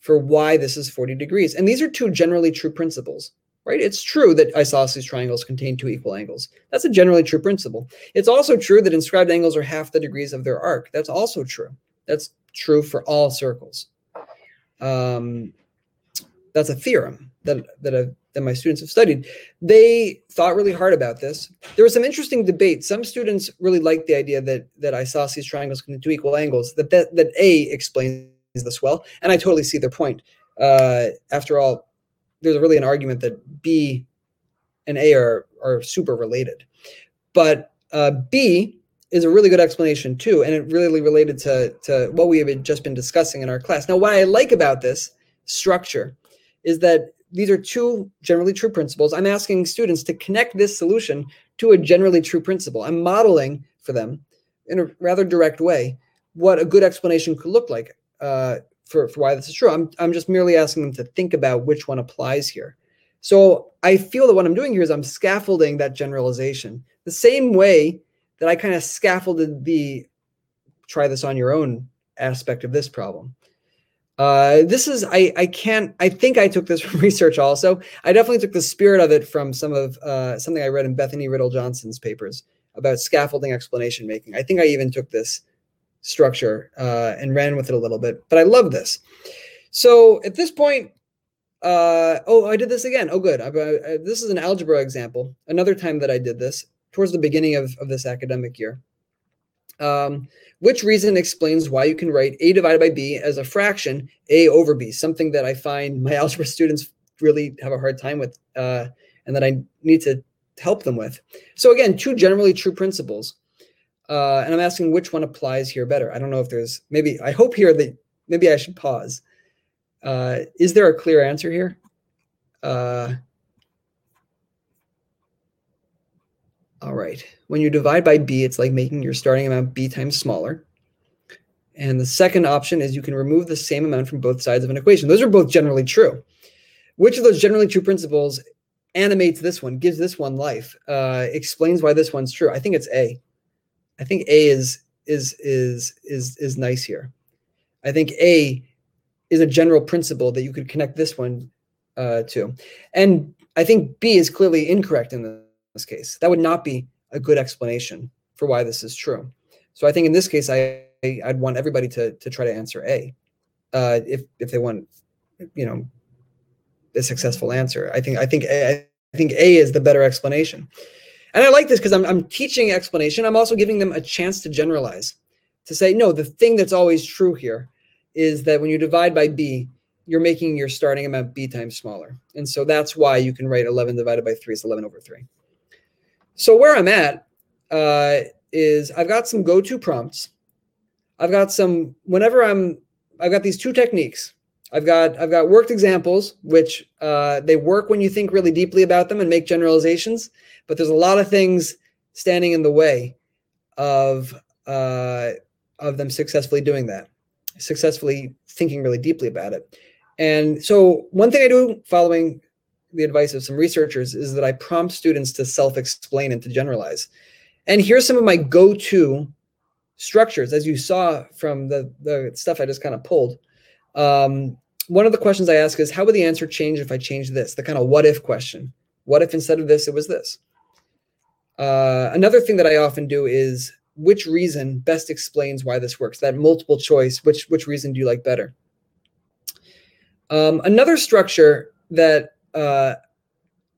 for why this is 40 degrees? And these are two generally true principles right? It's true that isosceles triangles contain two equal angles. That's a generally true principle. It's also true that inscribed angles are half the degrees of their arc. That's also true. That's true for all circles. Um, that's a theorem that that, i that my students have studied. They thought really hard about this. There was some interesting debate. Some students really liked the idea that that isosceles triangles can do equal angles. That that that A explains this well, and I totally see their point. Uh, after all, there's really an argument that B and A are are super related, but uh, B is a really good explanation too, and it really related to to what we have just been discussing in our class. Now, what I like about this structure is that these are two generally true principles. I'm asking students to connect this solution to a generally true principle. I'm modeling for them in a rather direct way what a good explanation could look like uh, for, for why this is true. I'm, I'm just merely asking them to think about which one applies here. So I feel that what I'm doing here is I'm scaffolding that generalization the same way that I kind of scaffolded the try this on your own aspect of this problem. Uh, this is I I can't I think I took this from research also. I definitely took the spirit of it from some of uh, something I read in Bethany Rittle-Johnson's papers about scaffolding explanation making. I think I even took this structure uh, and ran with it a little bit, but I love this. So at this point, uh, oh, I did this again. Oh, good. I, I, this is an algebra example. Another time that I did this towards the beginning of, of this academic year. Um, which reason explains why you can write a divided by b as a fraction, a over b, something that I find my algebra students really have a hard time with uh, and that I need to help them with. So again, two generally true principles. Uh, and I'm asking which one applies here better. I don't know if there's maybe, I hope here that maybe I should pause. Uh, is there a clear answer here? All right. When you divide by b, it's like making your starting amount b times smaller. And the second option is you can remove the same amount from both sides of an equation. Those are both generally true. Which of those generally true principles animates this one, gives this one life, uh, explains why this one's true? I think it's A. I think A is is is is is nice here. I think A is a general principle that you could connect this one uh, to, and I think B is clearly incorrect in the this case. That would not be a good explanation for why this is true. So I think in this case, I I'd want everybody to to try to answer A, uh, if if they want, you know, a successful answer. I think I think A, I think A is the better explanation, and I like this because I'm I'm teaching explanation. I'm also giving them a chance to generalize, to say no. The thing that's always true here is that when you divide by B, you're making your starting amount B times smaller, and so that's why you can write 11 divided by 3 is 11 over 3. So where I'm at uh, is I've got some go-to prompts. I've got some whenever I'm I've got these two techniques. I've got I've got worked examples, which uh, they work when you think really deeply about them and make generalizations. But there's a lot of things standing in the way of uh, of them successfully doing that, successfully thinking really deeply about it. And so one thing I do following the advice of some researchers is that I prompt students to self-explain and to generalize. And here's some of my go-to structures, as you saw from the, the stuff I just kind of pulled. Um, one of the questions I ask is, how would the answer change if I change this? The kind of what if question. What if instead of this, it was this? Uh, another thing that I often do is, which reason best explains why this works? That multiple choice, which, which reason do you like better? Um, another structure that uh,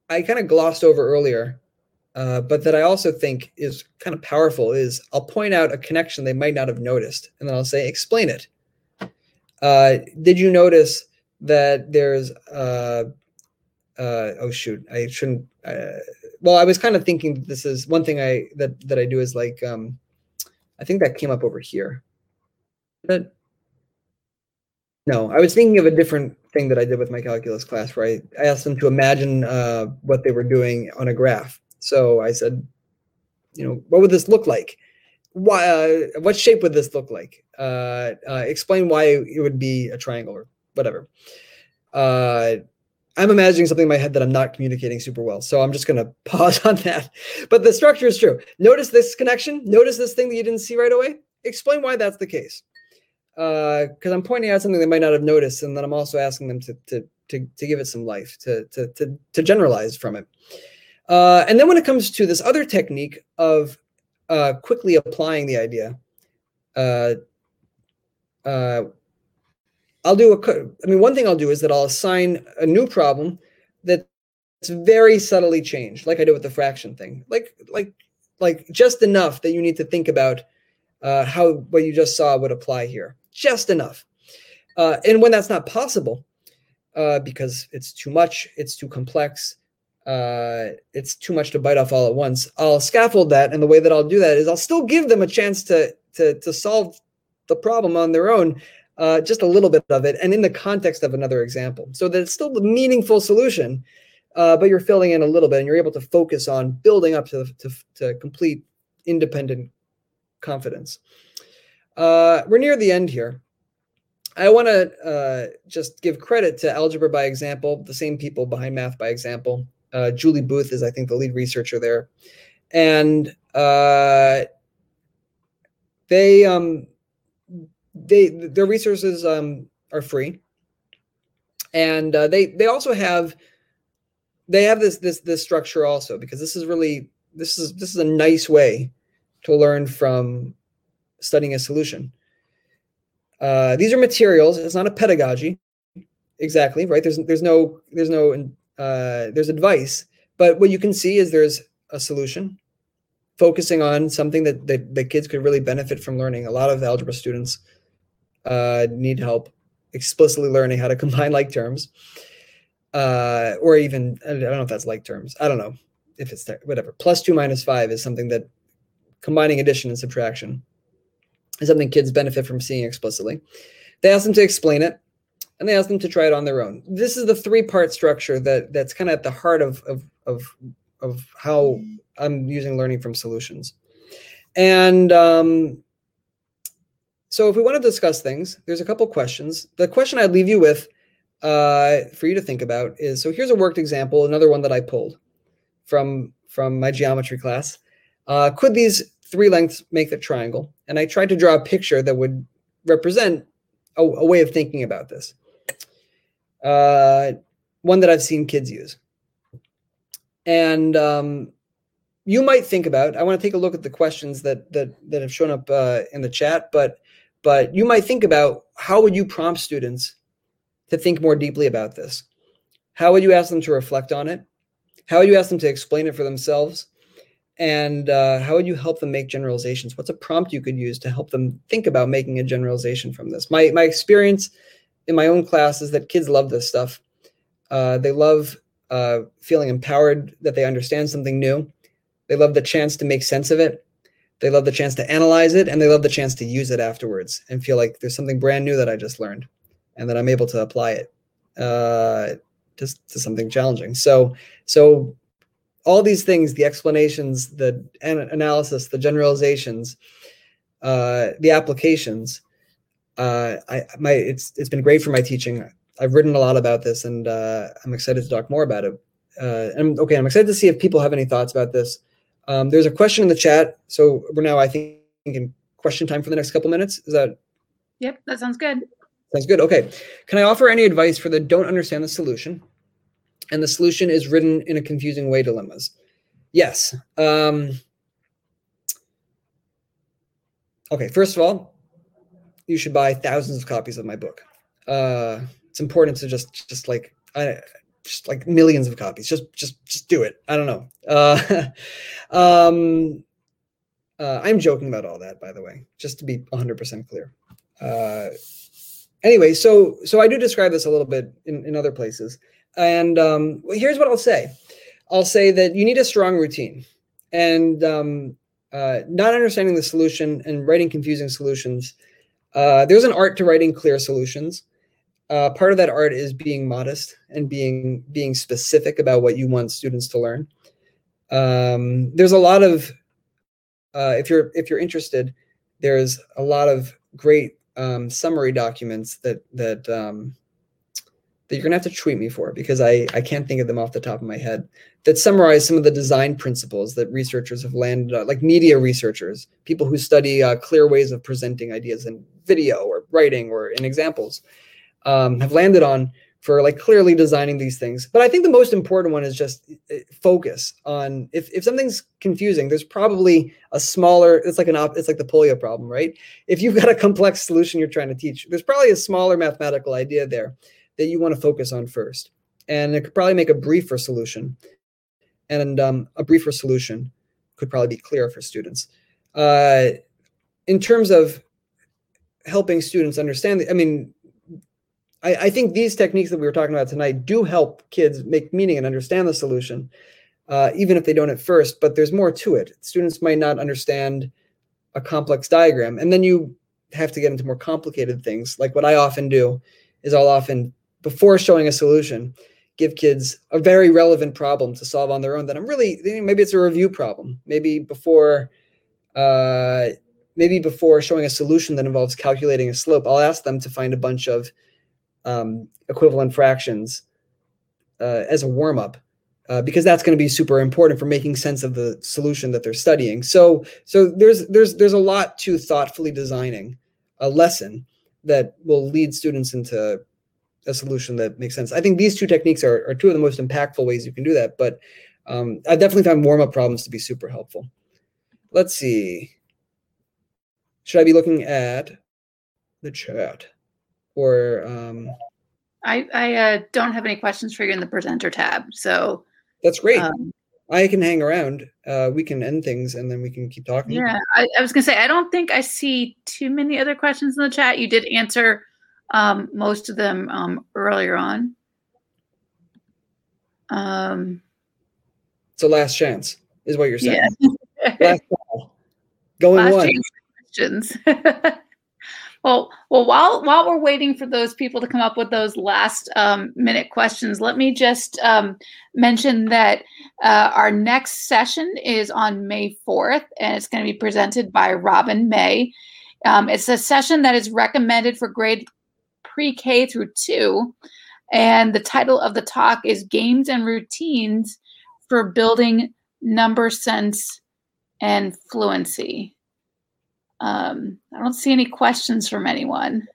I kind of glossed over earlier, uh, but that I also think is kind of powerful is I'll point out a connection they might not have noticed, and then I'll say, explain it. Uh, did you notice that there's uh, uh, oh shoot, I shouldn't. Uh, well, I was kind of thinking this is one thing I that that I do is like um, I think that came up over here. But no, I was thinking of a different thing that I did with my calculus class where I, I asked them to imagine uh, what they were doing on a graph. So I said, you know, what would this look like? Why, uh, what shape would this look like? Uh, uh explain why it would be a triangle or whatever. Uh, I'm imagining something in my head that I'm not communicating super well. So I'm just going to pause on that. But the structure is true. Notice this connection. Notice this thing that you didn't see right away. Explain why that's the case because uh, I'm pointing out something they might not have noticed, and then I'm also asking them to to to, to give it some life, to to to, to generalize from it. Uh, and then when it comes to this other technique of uh, quickly applying the idea, uh, uh, I'll do a, I mean, one thing I'll do is that I'll assign a new problem that's very subtly changed, like I did with the fraction thing, like, like, like just enough that you need to think about uh, how what you just saw would apply here, just enough. Uh, and when that's not possible, uh, because it's too much, it's too complex, uh, it's too much to bite off all at once. I'll scaffold that, and the way that I'll do that is I'll still give them a chance to to to solve the problem on their own, uh, just a little bit of it, and in the context of another example, so that it's still the meaningful solution, uh, but you're filling in a little bit, and you're able to focus on building up to to, to complete independent confidence. Uh, we're near the end here. I want to uh, just give credit to Algebra by Example, the same people behind Math by Example. Uh, Julie Booth is, I think, the lead researcher there, and uh, they um, they their resources um, are free, and uh, they they also have they have this this this structure also because this is really this is this is a nice way to learn from studying a solution. Uh, these are materials. It's not a pedagogy, exactly right. There's there's no there's no uh, there's advice, but what you can see is there's a solution, focusing on something that that, that kids could really benefit from learning. A lot of algebra students uh, need help explicitly learning how to combine like terms, uh, or even I don't know if that's like terms. I don't know if it's there, whatever. Plus two minus five is something that combining addition and subtraction something kids benefit from seeing explicitly. They ask them to explain it, and they ask them to try it on their own. This is the three-part structure that that's kind of at the heart of of of of how I'm using learning from solutions. And um, so, if we want to discuss things, there's a couple questions. The question I'd leave you with uh, for you to think about is: so here's a worked example, another one that I pulled from from my geometry class. Uh, could these three lengths make the triangle? And I tried to draw a picture that would represent a, a way of thinking about this. Uh, one that I've seen kids use. And um, you might think about. I want to take a look at the questions that that that have shown up uh, in the chat, but but you might think about how would you prompt students to think more deeply about this? How would you ask them to reflect on it? How would you ask them to explain it for themselves? And uh, how would you help them make generalizations? What's a prompt you could use to help them think about making a generalization from this? My, my experience in my own class is that kids love this stuff. Uh, they love uh, feeling empowered that they understand something new. They love the chance to make sense of it. They love the chance to analyze it, and they love the chance to use it afterwards and feel like there's something brand new that I just learned, and that I'm able to apply it uh, to, to something challenging. So, so all these things the explanations the an- analysis the generalizations uh, the applications uh, I my it's it's been great for my teaching. I've written a lot about this and uh, I'm excited to talk more about it. Uh, and okay I'm excited to see if people have any thoughts about this. Um, there's a question in the chat. So we're now I think in question time for the next couple minutes. Is that yep that sounds good. Sounds good. Okay. Can I offer any advice for the don't understand the solution and the solution is written in a confusing way dilemmas. Yes. Um, okay, first of all, you should buy thousands of copies of my book. Uh, it's important to just just like I just like millions of copies. Just just just do it. I don't know. Uh, um, uh, I'm joking about all that, by the way, just to be 100% clear. Uh, anyway, so so I do describe this a little bit in, in other places. And um, here's what I'll say I'll say that you need a strong routine. And um, uh, not understanding the solution and writing confusing solutions, uh, there's an art to writing clear solutions. Uh, part of that art is being modest and being being specific about what you want students to learn. Um, there's a lot of uh, if you're if you're interested, there's a lot of great um, summary documents that that um, that you're to have to tweet me for because I, I can't think of them off the top of my head that summarize some of the design principles that researchers have landed on, like media researchers, people who study uh, clear ways of presenting ideas in video or writing or in examples, um, have landed on for like clearly designing these things. But I think the most important one is just uh, focus on if, if something's confusing, there's probably a smaller, it's like an op, it's like the Polya problem, right? If you've got a complex solution you're trying to teach, there's probably a smaller mathematical idea there that you want to focus on first. And it could probably make a briefer solution. And um, a briefer solution could probably be clearer for students. Uh, in terms of helping students understand, I mean, I, I, think these techniques that we were talking about tonight do help kids make meaning and understand the solution, uh, even if they don't at first. But there's more to it. Students might not understand a complex diagram, and then you have to get into more complicated things. Like what I often do is I'll often, before showing a solution, give kids a very relevant problem to solve on their own. That I'm really maybe it's a review problem. Maybe before. Uh, maybe before showing a solution that involves calculating a slope, I'll ask them to find a bunch of um, equivalent fractions uh, as a warm up. Uh, because that's going to be super important for making sense of the solution that they're studying. So, so there's there's there's a lot to thoughtfully designing a lesson that will lead students into a solution that makes sense. I think these two techniques are, are two of the most impactful ways you can do that. But um, I definitely find warm up problems to be super helpful. Let's see. Should I be looking at the chat? or um, I I uh, don't have any questions for you in the presenter tab. So that's great. Um, I can hang around. Uh, we can end things and then we can keep talking. Yeah, I, I, was gonna say I don't think I see too many other questions in the chat. You did answer um, most of them um, earlier on. Um, it's a last chance, is what you're saying. Yeah. last call. Going last one. Questions. Well, well, while while we're waiting for those people to come up with those last um, minute questions, let me just um, mention that uh, our next session is on May fourth, and it's going to be presented by Robin May. Um, it's a session that is recommended for grade pre-K through two, and the title of the talk is "Games and Routines for Building Number Sense and Fluency." Um, I don't see any questions from anyone.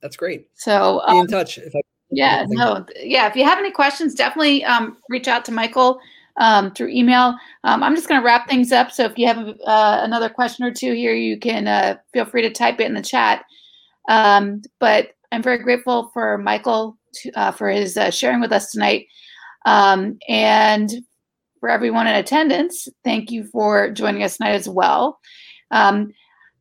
That's great. So um, be in um, touch. If I, yeah, no, yeah. If you have any questions, definitely um, reach out to Michael um, through email. Um, I'm just going to wrap things up. So if you have uh, another question or two here, you can uh, feel free to type it in the chat. Um, but I'm very grateful for Michael to, uh, for his uh, sharing with us tonight. Um, and for everyone in attendance, thank you for joining us tonight as well. Um,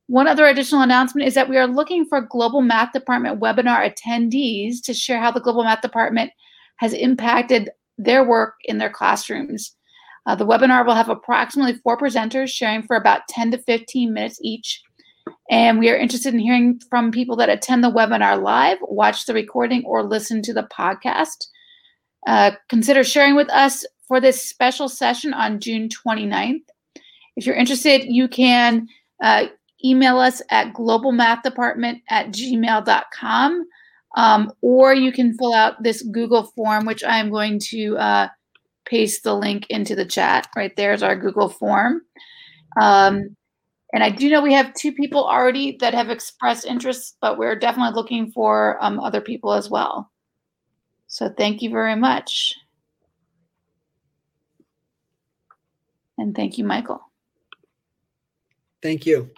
one other additional announcement is that we are looking for Global Math Department webinar attendees to share how the Global Math Department has impacted their work in their classrooms. Uh, the webinar will have approximately four presenters sharing for about 10 to 15 minutes each. And we are interested in hearing from people that attend the webinar live, watch the recording, or listen to the podcast. Uh, consider sharing with us for this special session on June 29th. If you're interested, you can uh, email us at globalmathdepartment at gmail.com um, or you can fill out this Google form, which I'm going to uh, paste the link into the chat. Right there's our Google form. Um, and I do know we have two people already that have expressed interest, but we're definitely looking for um, other people as well. So thank you very much. And thank you, Michael. Thank you.